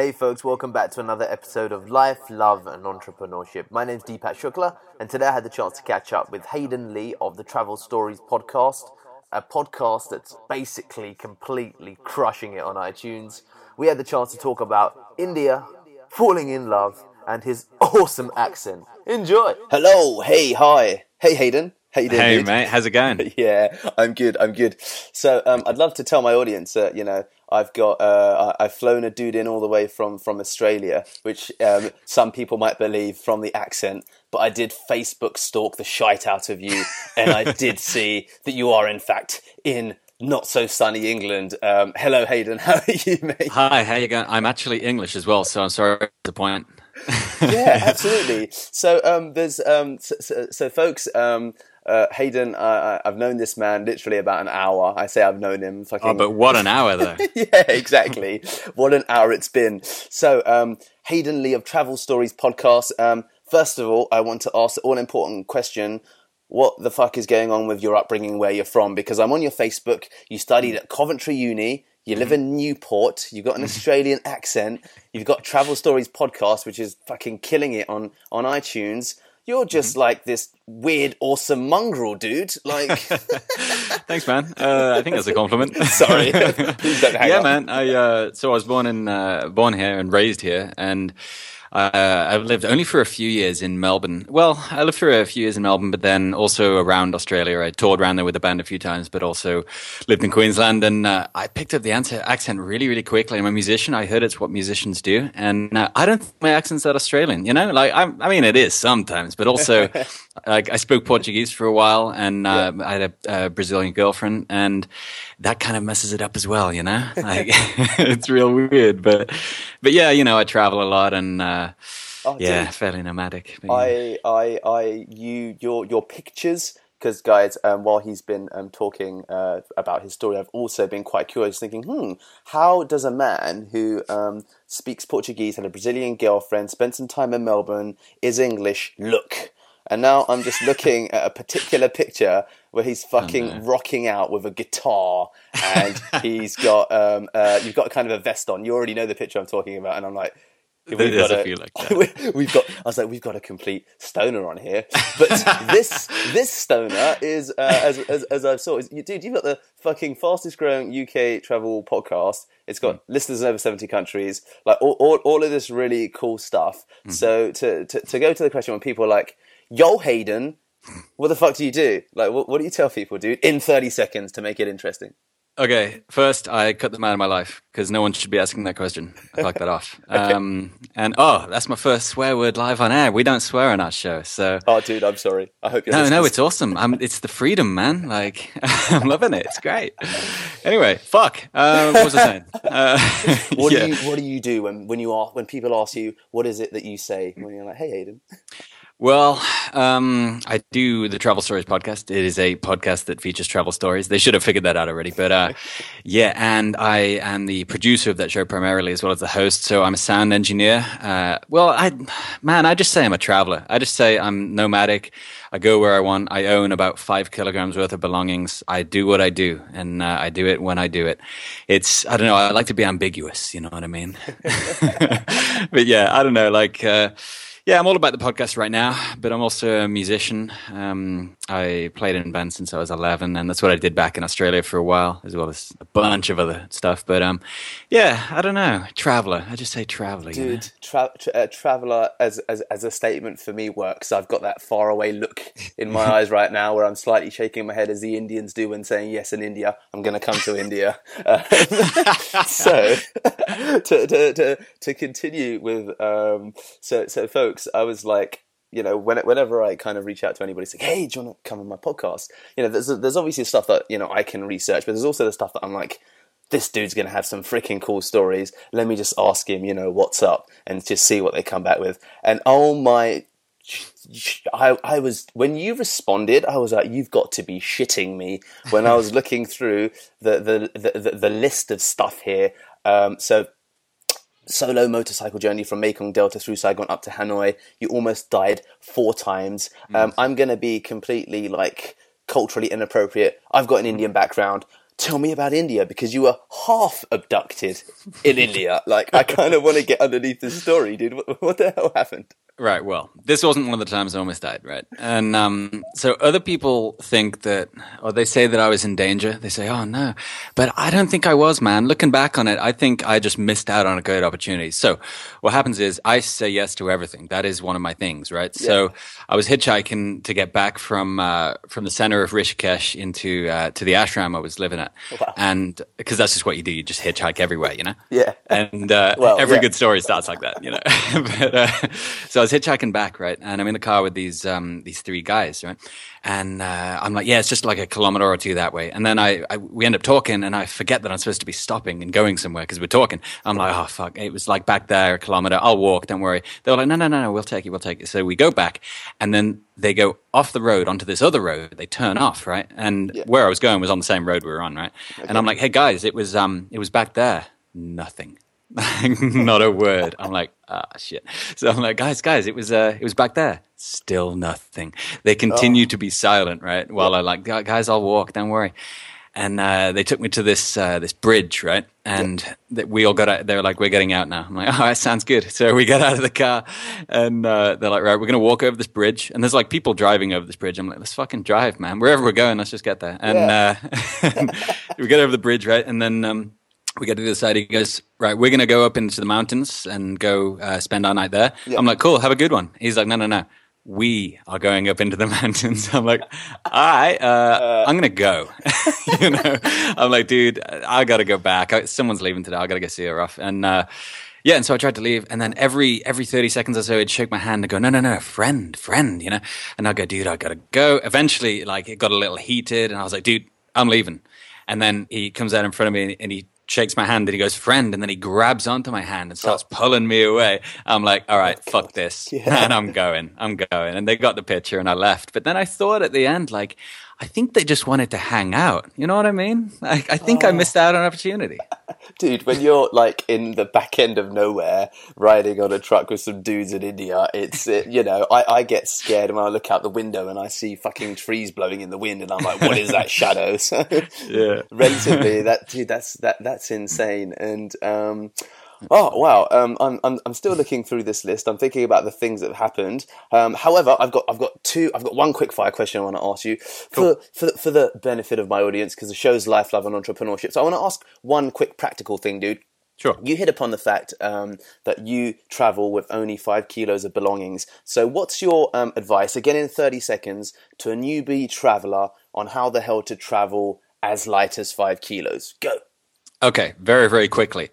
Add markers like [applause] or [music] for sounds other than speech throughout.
Hey folks, welcome back to another episode of Life, Love and Entrepreneurship. My name's Deepak Shukla, and today I had the chance to catch up with Hayden Lee of the Travel Stories podcast, a podcast that's basically completely crushing it on iTunes. We had the chance to talk about India, falling in love, and his awesome accent. Enjoy! Hello, hey, hi. Hey Hayden. How you doing, Hey dude? mate, how's it going? [laughs] Yeah, I'm good. I'm good. So, um, I'd love to tell my audience that you know I've got uh, I've flown a dude in all the way from from Australia, which um, some people might believe from the accent, but I did Facebook stalk the shite out of you, and I did [laughs] see that you are in fact in not so sunny England. Um, hello, Hayden. [laughs] How are you, mate? Hi, how you going? I'm actually English as well, so I'm sorry to disappoint. yeah, [laughs] absolutely. So um, there's um, so, so, so folks. Um, uh, Hayden, uh, I've known this man literally about an hour. I say I've known him fucking. Oh, but what an hour though. [laughs] yeah, exactly. what an hour it's been. So, um, Hayden Lee of Travel Stories podcast. Um, first of all, I want to ask the all important question. What the fuck is going on with your upbringing, where you're from? Because I'm on your Facebook. You studied at Coventry Uni. You live in Newport. You've got an Australian accent. You've got Travel Stories podcast, which is fucking killing it on, on iTunes. You're just like this weird, awesome mongrel, dude. Like, [laughs] Thanks, man. Uh, I think that's a compliment. [laughs] sorry, [laughs] please don't hang yeah, up. man. I uh, so I was born in uh, born here and raised here, and uh, I've lived only for a few years in Melbourne. Well, I lived for a few years in Melbourne, but then also around Australia. I toured around there with the band a few times, but also lived in Queensland. And uh, I picked up the accent really, really quickly. I'm a musician. I heard it's what musicians do, and uh, I don't think my accent's that Australian. You know, like I'm, I mean, it is sometimes, but also. [laughs] Like I spoke Portuguese for a while, and uh, I had a, a Brazilian girlfriend, and that kind of messes it up as well. You know, [laughs] like [laughs] it's real weird, but but yeah, you know, I travel a lot, and uh, Oh, yeah, dude. fairly nomadic. But. I, I, I, you, your, your pictures. Because, guys, um, while he's been um, talking uh, about his story, I've also been quite curious, thinking, hmm, how does a man who um, speaks Portuguese, had a Brazilian girlfriend, spent some time in Melbourne, is English, look? And now I'm just looking at a particular picture where he's fucking rocking out with a guitar, and [laughs] he's got, um, uh, you've got kind of a vest on. You already know the picture I'm talking about, and I'm like, we've got a- feel like that. [laughs] we, have got. I was like, we've got a complete stoner on here. But [laughs] this this stoner is, uh, as, as as I've saw, is, you, dude, you've got the fucking fastest growing UK travel podcast. It's got Hmm. listeners in over seventy countries. Like all, all, all of this really cool stuff. Hmm. So to, to to go to the question when people are like, "Yo, Hayden." What the fuck do you do? Like, what, what do you tell people, dude? In 30 seconds to make it interesting. Okay, first I cut them out of my life because no one should be asking that question. I fucked that off. [laughs] Um, and oh, that's my first swear word live on air. We don't swear on our show, so Oh, dude, I'm sorry. I hope you're No, no, it's awesome. I'm, it's the freedom, man. Like, [laughs] I'm loving it. It's great. Anyway, fuck. Uh, what was I saying? Uh, [laughs] What yeah. do you What do you do when when you are when people ask you what is it that you say when you're like, "Hey, Aiden"? Well, um, I do the Travel Stories podcast. It is a podcast that features travel stories. They should have figured that out already, but uh, [laughs] yeah. And I am the producer of that show primarily, as well as the host. So I'm a sound engineer. Uh, well, I, man, I just say I'm a traveler. I just say I'm nomadic. I go where I want. I own about five kilograms worth of belongings. I do what I do, and uh, I do it when I do it. It's I don't know. I like to be ambiguous. You know what I mean? [laughs] [laughs] but yeah, I don't know. Like. Yeah, I'm all about the podcast right now, but I'm also a musician. Um, I played in bands since I was 11, and that's what I did back in Australia for a while, as well as a bunch of other stuff. But um, yeah, I don't know, traveler. I just say traveler. you know? Dude, tra- tra- uh, traveler as, as as a statement for me works. I've got that far away look in my [laughs] eyes right now, where I'm slightly shaking my head as the Indians do when saying yes in India. I'm going to come to India. [laughs] Um, [laughs] so to, to to to continue with um, so so folks, I was like. You know, when, whenever I kind of reach out to anybody, say, "Hey, do you want to come on my podcast?" You know, there's there's obviously stuff that you know I can research, but there's also the stuff that I'm like, this dude's going to have some freaking cool stories. Let me just ask him, you know, what's up and just see what they come back with. And oh my, I, I was, when you responded, I was like, you've got to be shitting me when I was [laughs] looking through the, the, the, the, the list of stuff here. Um, so solo motorcycle journey from Mekong Delta through Saigon up to Hanoi. You almost died four times. Um, I'm going to be completely like culturally inappropriate. I've got an Indian background. Tell me about India because you were half abducted in [laughs] India. Like, I kind of want to get underneath the story, dude. What, what the hell happened? Right. Well, this wasn't one of the times I almost died, right? And um, so other people think that, or they say that I was in danger. They say, "Oh no," but I don't think I was, man. Looking back on it, I think I just missed out on a great opportunity. So what happens is I say yes to everything. That is one of my things, right? Yeah. So I was hitchhiking to get back from uh, from the center of Rishikesh into uh, to the ashram I was living at, wow. and because that's just what you do. You just hitchhike everywhere, you know. Yeah. And uh, [laughs] well, every yeah. good story starts like that, you know. [laughs] but, uh, so I was hitchhiking back, right? And I'm in the car with these um, these three guys, right? And uh, I'm like, yeah, it's just like a kilometer or two that way. And then I, I we end up talking, and I forget that I'm supposed to be stopping and going somewhere because we're talking. I'm like, oh fuck, it was like back there a kilometer. I'll walk, don't worry. They were like, no, no, no, no, we'll take it, we'll take it. So we go back, and then they go off the road onto this other road. They turn off, right? And yeah. where I was going was on the same road we were on, right? Okay. And I'm like, hey guys, it was um, it was back there. Nothing. [laughs] not a word. I'm like, ah, shit. So I'm like, guys, guys, it was, uh, it was back there. Still nothing. They continue oh. to be silent, right? While I like, guys, I'll walk. Don't worry. And uh, they took me to this uh, this bridge, right? And yeah. we all got out. They were like, "We're getting out now." I'm like, [laughs] "All right, sounds good." So we got out of the car, and uh, they're like, "Right, we're gonna walk over this bridge." And there's like people driving over this bridge. I'm like, "Let's fucking drive, man! Wherever we're going, let's just get there." And yeah. Uh, [laughs] we get over the bridge, right? And then um, we get to the side. He goes, right, we're going to go up into the mountains and go uh, spend our night there. I'm like, cool, have a good one. He's like, no, no, no. We are going up into the [laughs] mountains. I'm like, all right, uh, uh, I'm going to go. [laughs] [laughs] you know, I'm like, dude, I got to go back. I, someone's leaving today. I got to go see her off. And, uh, yeah, and so I tried to leave, and then every every thirty seconds or so, he'd shake my hand and go, "No, no, no, friend, friend," you know, and I'd go, "Dude, I gotta go." Eventually, like it got a little heated, and I was like, "Dude, I'm leaving." And then he comes out in front of me and he shakes my hand and he goes, friend. And then he grabs onto my hand and oh. starts oh. pulling me away. I'm like, all right, oh, fuck this. [laughs] Yeah. And I'm going, I'm going. And they got the picture and I left. But then I thought at the end, like, I think they just wanted to hang out. You know what I mean? I, I think oh. I missed out on opportunity. [laughs] Dude, when you're like in the back end of nowhere, riding on a truck with some dudes in India, it's it, you know I, I get scared when I look out the window and I see fucking trees blowing in the wind, and I'm like, what is that [laughs] shadow? So, yeah, [laughs] relatively, that dude, that's that that's insane. And um, Oh wow! Um, I'm, I'm I'm still looking through this list. I'm thinking about the things that have happened. Um, however, I've got I've got two. I've got one quick fire question I want to ask you for cool. for for the benefit of my audience because the show's life, love, and entrepreneurship. So I want to ask one quick practical thing, dude. Sure. You hit upon the fact um, that you travel with only five kilos of belongings. So, what's your um, advice, again in 30 seconds, to a newbie traveler on how the hell to travel as light as five kilos? Go. Okay, very, very quickly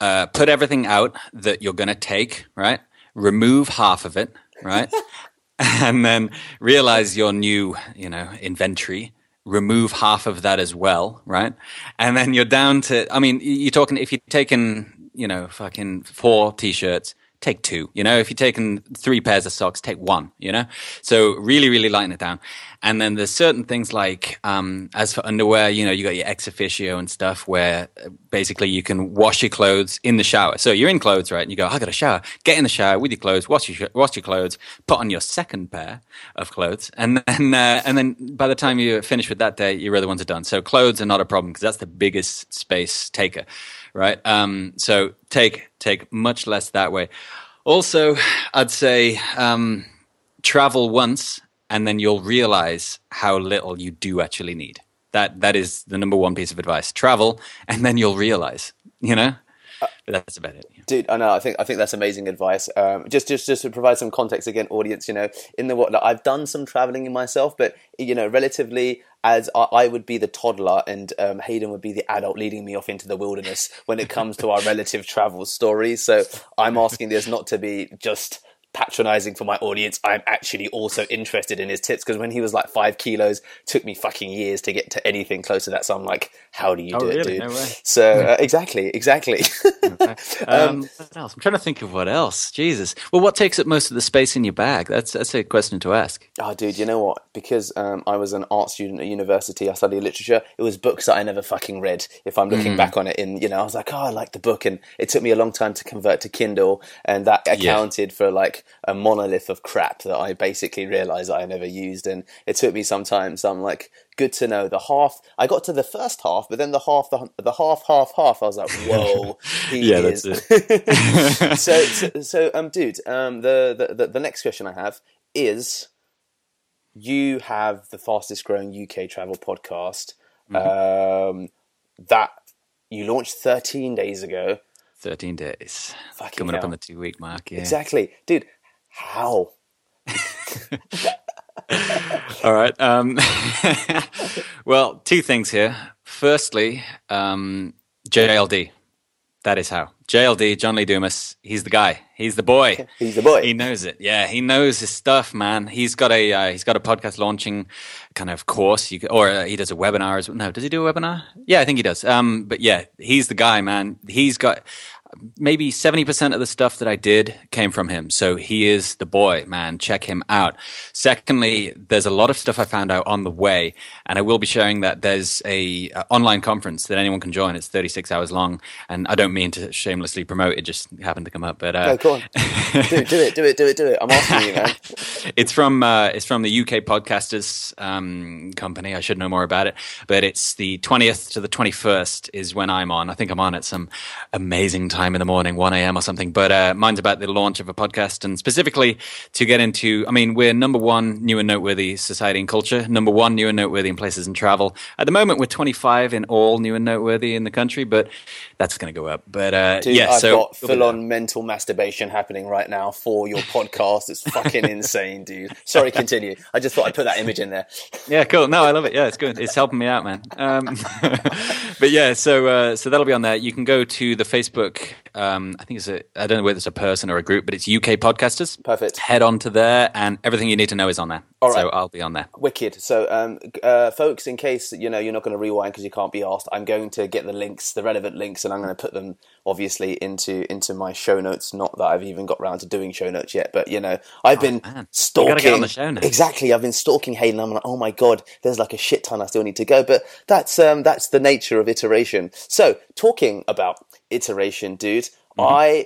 uh, put everything out that you're going to take, right? Remove half of it, right? [laughs] and then realize your new, you know, inventory. Remove half of that as well, right? And then you're down to, I mean, you're talking, if you're taking, you know, fucking four t shirts, take two. You know, if you're taking three pairs of socks, take one. You know, so really, really lighten it down. And then there's certain things like, um, as for underwear, you know, you got your ExOfficio and stuff where uh, basically you can wash your clothes in the shower. So you're in clothes, right? And you go, I got a shower. Get in the shower with your clothes, wash your wash your clothes, put on your second pair of clothes, and [laughs] then uh, and then by the time you finish with that day, your other ones are done. So clothes are not a problem because that's the biggest space taker right? Um, so take take much less that way. Also, I'd say um, travel once, and then you'll realize how little you do actually need. That that is the number one piece of advice. Travel, and then you'll realize. You know, but that's about it. Dude, I know. I think I think that's amazing advice. Um, just just just to provide some context again, audience. You know, in the what like, I've done some traveling in myself, but you know, relatively as I, I would be the toddler and um, Hayden would be the adult leading me off into the wilderness when it comes to our [laughs] relative travel stories. So I'm asking this not to be just patronizing for my audience, I'm actually also interested in his tips because when he was like five kilos, took me fucking years to get to anything close to that. So I'm like, how do you oh, do really? it, dude? No so uh, exactly, exactly. okay. [laughs] um, um, what else? I'm trying to think of what else. Jesus. Well, what takes up most of the space in your bag? That's that's a question to ask. Oh, dude, you know what? Because um, I was an art student at university, I studied literature. It was books that I never fucking read. If I'm looking mm. back on it, in you know, I was like, oh, I like the book, and it took me a long time to convert to Kindle, and that accounted yeah. for like a monolith of crap that I basically realized I never used. And it took me some time. So I'm like, good to know. The half, I got to the first half, but then the half, the, the half, half, half, I was like, [laughs] whoa, Yeah, is. that's [laughs] it. so, so, so, um, dude, um, the, the, the, the next question I have is you have the fastest growing UK travel podcast. Mm-hmm. Um, that you launched 13 days ago. 13 days. Fucking Coming up on the two week mark. Yeah. Exactly. Dude, how? [laughs] All right. Um, [laughs] well, two things here. Firstly, um, JLD. That is how. JLD, John Lee Dumas, he's the guy. He's the boy. [laughs] He's the boy. He knows it. Yeah, he knows his stuff, man. He's got a uh, he's got a podcast launching kind of course. You or uh, he does a webinar. As, no, does he do a webinar? Yeah, I think he does. Um, but yeah, he's the guy, man. He's got maybe 70% of the stuff that I did came from him. So he is the boy, man. Check him out. Secondly, there's a lot of stuff I found out on the way, and I will be sharing that there's a, uh online conference that anyone can join. It's 36 hours long, and I don't mean to shamelessly promote. It just happened to come up, but uh, Oh, go on. [laughs] do, do it, do it, do it, do it. I'm asking you, man. [laughs] it's from uh, it's from the UK Podcasters um, company. I should know more about it, but it's the twentieth to the twenty first is when I'm on. I think I'm on at some amazing time in the morning, one a.m. or something. But uh, mine's about the launch of a podcast, and specifically to get into. I mean, we're number one new and noteworthy society and culture, number one new and noteworthy in places and travel. At the moment, we're twenty five in all new and noteworthy in the country, but that's going to go up. But uh, Dude, yeah, I've so got full on mental masturbation happening right now for your podcast. It's fucking insane, dude. Sorry, continue. I just thought I'd put that image in there. Yeah, cool. No, I love it. Yeah, it's good. It's helping me out, man. Um, [laughs] but yeah, so uh, so that'll be on there. You can go to the Facebook. Um, I think it's a. I don't know whether it's a person or a group, but it's UK Podcasters. Perfect. Head on to there, and everything you need to know is on there. All So. I'll be on there. Wicked. So, um, uh, folks, in case you know you're not going to rewind because you can't be asked, I'm going to get the links, the relevant links, and I'm going to put them obviously into into my show notes. Not that I've even got round to doing show notes yet, but you know, I've been Oh, man. Stalking. get on the show notes. Exactly. I've been stalking Hayden. I'm like, oh my god, there's like a shit ton I still need to go, but that's um, that's the nature of iteration. So, talking about iteration, dude. Mm-hmm. I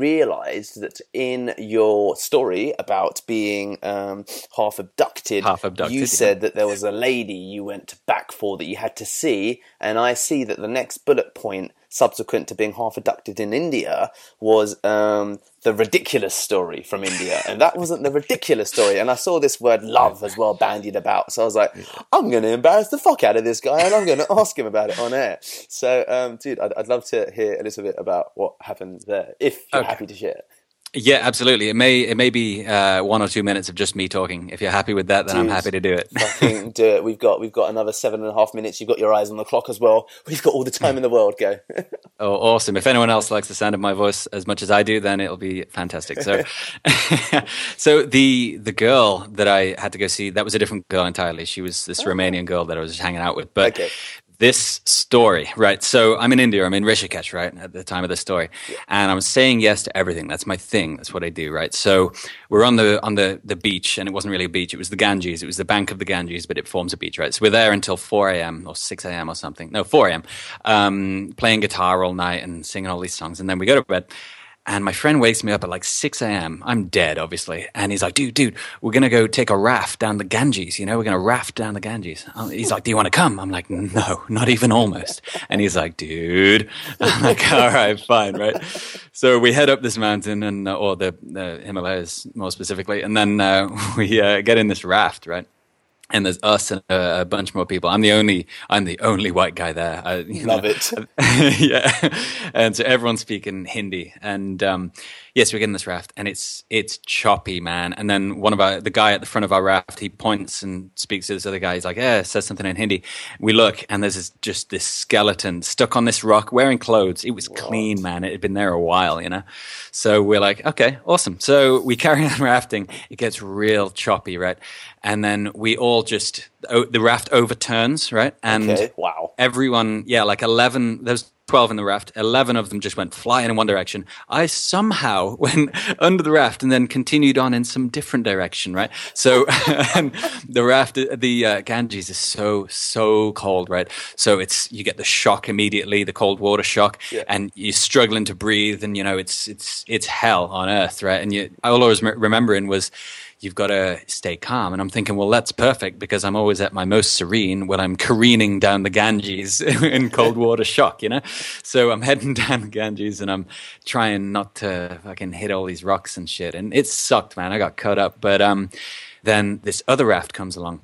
realized that in your story about being um, half abducted, Half abducted, you yeah. said that there was a lady you went back for that you had to see, and I see that the next bullet point, subsequent to being half abducted in India, was um, the ridiculous story from India, and that wasn't the ridiculous story. And I saw this word "love" as well bandied about, so I was like, I'm going to embarrass the fuck out of this guy, and I'm going to ask him about it on air. So, um, dude, I'd, I'd love to hear a little bit about what happened there, if you're Okay. happy to share. Yeah, absolutely. It may it may be uh, one or two minutes of just me talking. If you're happy with that, then I'm happy to do it. Fucking [laughs] do it. We've got we've got another seven and a half minutes. You've got your eyes on the clock as well. We've got all the time in the world. Go. [laughs] Oh, awesome! If anyone else likes the sound of my voice as much as I do, then it'll be fantastic. So, [laughs] so the the girl that I had to go see that was a different girl entirely. She was this Romanian girl that I was hanging out with. But Okay. This story, right? So I'm in India. I'm in Rishikesh, right, at the time of the story, and I'm saying yes to everything. That's my thing. That's what I do, right? So we're on the on the the beach, and it wasn't really a beach. It was the Ganges. It was the bank of the Ganges, but it forms a beach, right? So we're there until 4 a.m. or 6 a.m. or something. No, 4 a.m. Um, playing guitar all night and singing all these songs, and then we go to bed. And my friend wakes me up at like 6 a.m. I'm dead, obviously. And he's like, dude, dude, we're going to go take a raft down the Ganges. You know, we're going to raft down the Ganges. Um, He's like, do you want to come? I'm like, no, not even almost. And he's like, dude. [laughs] I'm like, all right, fine, right? So we head up this mountain and, uh, or the, the Himalayas more specifically. And then uh, [laughs] we uh, get in this raft, right? And there's us and a, a bunch more people. I'm the only I'm the only white guy there. I, Love know. it. [laughs] yeah, and so everyone's speaking Hindi, and um, yes, we get in this raft, and it's it's choppy, man. And then one of our the guy at the front of our raft, he points and speaks to this other guy. He's like, "Yeah," says something in Hindi. We look, and there's this, just this skeleton stuck on this rock, wearing clothes. It was clean, man. It had been there a while, you know. So we're like, okay, awesome. So we carry on [laughs] rafting. It gets real choppy, right? And then we all just the raft overturns, right? And Okay. Wow. everyone, yeah, like eleven. There's 12 in the raft, 11 of them just went flying in one direction. I somehow [laughs] went under the raft and then continued on in some different direction, right? So [laughs] the raft, the uh, Ganges is so, so cold, right? So it's, you get the shock immediately, the cold water shock, yeah. and you're struggling to breathe and, you know, it's, it's, it's hell on earth, right? And you, all I was remembering was, you've got to stay calm. And I'm thinking, well, that's perfect because I'm always at my most serene when I'm careening down the Ganges [laughs] in cold water shock, you know? So I'm heading [laughs] down the Ganges and I'm trying not to fucking hit all these rocks and shit. And it sucked, man. I got cut up. But um, then this other raft comes along,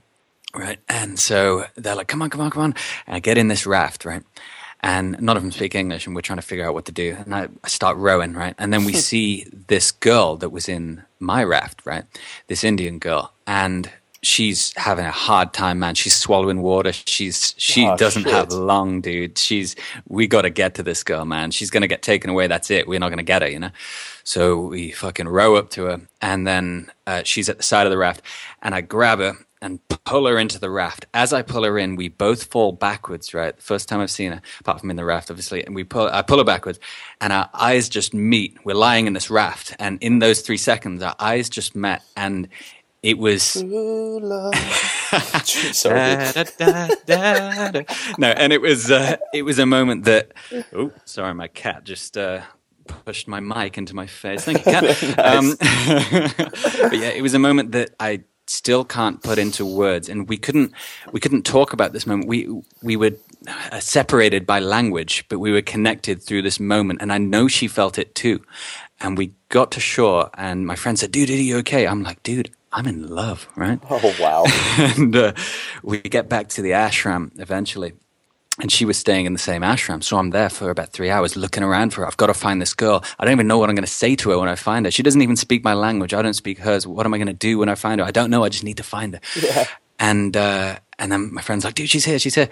right? And so they're like, come on, come on, come on. And I get in this raft, right? And none of them speak English, and we're trying to figure out what to do. And I, I start rowing, right? And then we [laughs] see this girl that was in my raft, right? This Indian girl, and she's having a hard time, man. She's swallowing water. She's she oh, doesn't shit. have long, dude. She's we got to get to this girl, man. She's gonna get taken away. That's it. We're not gonna get her, you know. So we fucking row up to her, and then uh, she's at the side of the raft, and I grab her and pull her into the raft. As I pull her in, we both fall backwards, right? The first time I've seen her, apart from in the raft, obviously. And we pull, I pull her backwards, and our eyes just meet. We're lying in this raft, and in those three seconds, our eyes just met, and it was. [laughs] Sorry. no, and it was uh, it was a moment that. Oh, sorry, my cat just. Uh, pushed my mic into my face. Thank you, Cat. [laughs] um, [laughs] but yeah, it was a moment that I still can't put into words. And we couldn't we couldn't talk about this moment. We we were uh, separated by language but we were connected through this moment. And i know she felt it too. And we got to shore and my friend said dude are you okay? I'm like dude i'm in love right? Oh wow. [laughs] And uh, we get back to the ashram eventually and she was staying in the same ashram. So I'm there for about three hours looking around for her. I've got to find this girl. I don't even know what I'm going to say to her when I find her. She doesn't even speak my language. I don't speak hers. What am I going to do when I find her? I don't know. I just need to find her. [laughs] Yeah. And, uh, and then my friend's like, dude, she's here. She's here.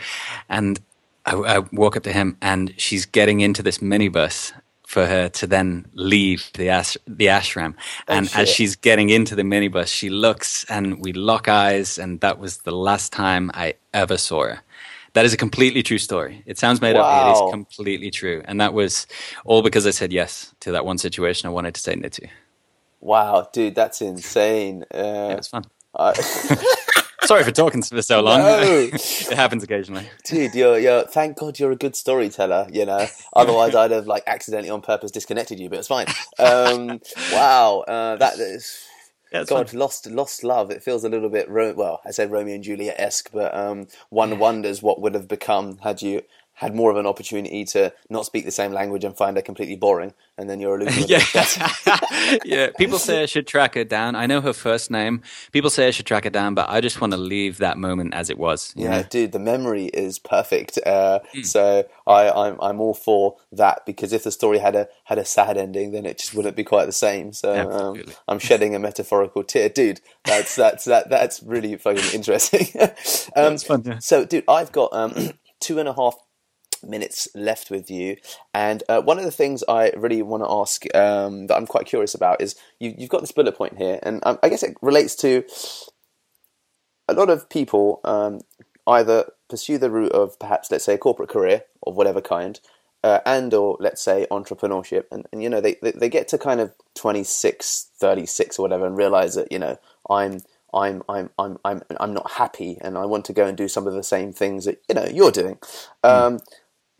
And I, I walk up to him and she's getting into this minibus for her to then leave the ash, the ashram. Oh, and shit. as she's getting into the minibus, she looks and we lock eyes. And that was the last time I ever saw her. That is a completely true story. It sounds made wow. up. It is completely true. And that was all because I said yes to that one situation I wanted to say no to. Wow, dude, that's insane. Uh, yeah, it's fun. I... [laughs] [laughs] Sorry for talking for so long. No. [laughs] it happens occasionally. Dude, you're, you're, thank God you're a good storyteller, you know. Otherwise, I'd have like accidentally on purpose disconnected you, but it's fine. Um, wow, uh, that is yeah, God, fun. lost lost love. It feels a little bit well. I said Romeo and Juliet esque, but um, one wonders what would have become had you had more of an opportunity to not speak the same language and find her completely boring, and then you're a loser. [laughs] yeah, [laughs] yeah. People say I should track her down. I know her first name. People say I should track her down, but I just want to leave that moment as it was. Yeah, know? dude, the memory is perfect. Uh, mm. So I, I'm I'm all for that because if the story had a had a sad ending, then it just wouldn't be quite the same. So um, I'm shedding a metaphorical tear, dude. That's that's that that's really fucking interesting. [laughs] um, fun, yeah. So, dude, I've got um, [clears throat] two and a half minutes left with you. And uh, one of the things I really want to ask um, that I'm quite curious about is you, have got this bullet point here, and um, I guess it relates to a lot of people um, either pursue the route of perhaps, let's say, a corporate career of whatever kind. Uh, and or let's say entrepreneurship and, and you know they, they, they get to kind of 26 36 or whatever and realize that you know i'm I'm I'm I'm I'm I'm not happy, and I want to go and do some of the same things that you know you're doing. Hmm. Um,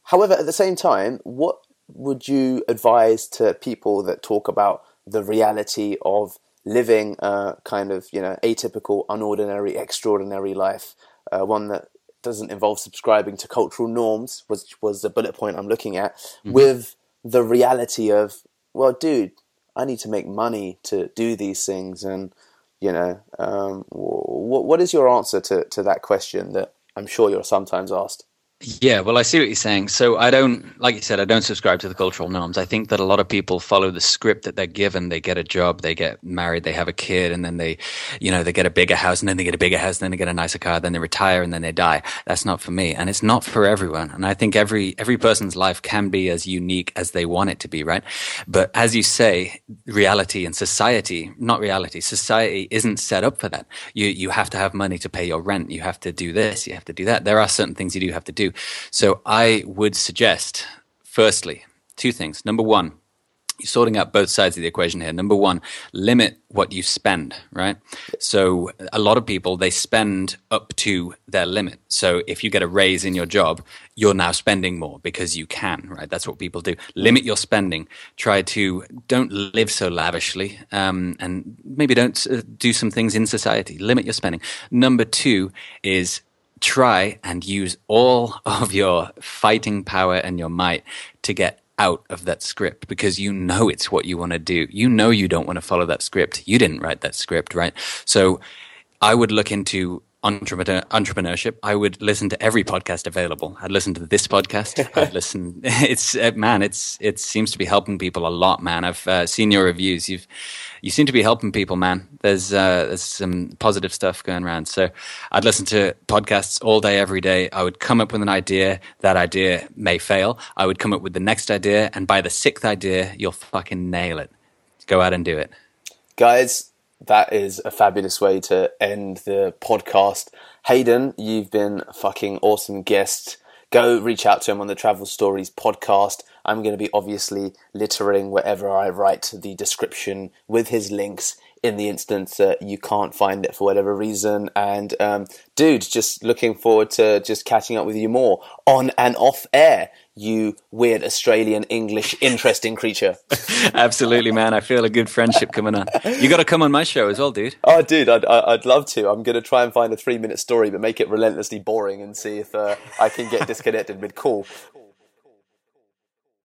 However, at the same time, what would you advise to people that talk about the reality of living a kind of you know atypical, unordinary, extraordinary life, uh, one that doesn't involve subscribing to cultural norms, which was the bullet point I'm looking at, mm-hmm. with the reality of well, dude, I need to make money to do these things, and you know, um, what what is your answer to to that question that I'm sure you're sometimes asked? Yeah, well, I see what you're saying. So I don't, like you said, I don't subscribe to the cultural norms. I think that a lot of people follow the script that they're given. They get a job, they get married, they have a kid, and then they, you know, they get a bigger house, and then they get a bigger house, and then they get a nicer car, then they retire, and then they die. That's not for me, and it's not for everyone. And I think every every person's life can be as unique as they want it to be, right? But as you say, reality and society, not reality, society isn't set up for that. You you have to have money to pay your rent. You have to do this. You have to do that. There are certain things you do have to do. So I would suggest Firstly, two things. Number one, you're sorting out both sides of the equation here. Number one, limit what you spend, right? So a lot of people they spend up to their limit. So if you get a raise in your job, you're now spending more because you can, right? That's what people do. Limit your spending. Try to don't live so lavishly, um, and maybe don't uh, do some things in society. Limit your spending. Number two is try and use all of your fighting power and your might to get out of that script because you know it's what you want to do. You know you don't want to follow that script. You didn't write that script, right? So I would look into entrepreneur, entrepreneurship. I would listen to every podcast available. I'd listen to this podcast. I'd [laughs] listen. [laughs] It's uh, man. It's it seems to be helping people a lot, man. I've uh, seen your reviews. You've you seem to be helping people, man. There's uh, there's some positive stuff going around. So I'd listen to podcasts all day, every day. I would come up with an idea. That idea may fail. I would come up with the next idea, and by the sixth idea, you'll fucking nail it. Go out and do it, guys that is a fabulous way to end the podcast. Hayden, you've been a fucking awesome guest. Go reach out to him on the Travel Stories podcast. I'm going to be obviously littering wherever I write the description with his links in the instance that you can't find it for whatever reason. And um, dude, just looking forward to just catching up with you more on and off air you weird Australian English interesting creature. [laughs] Absolutely, man. I feel a good friendship coming on. You got to come on my show as well, dude. Oh, dude, I'd, I'd love to. I'm going to try and find a three minute story, but make it relentlessly boring and see if uh, I can get disconnected with cool.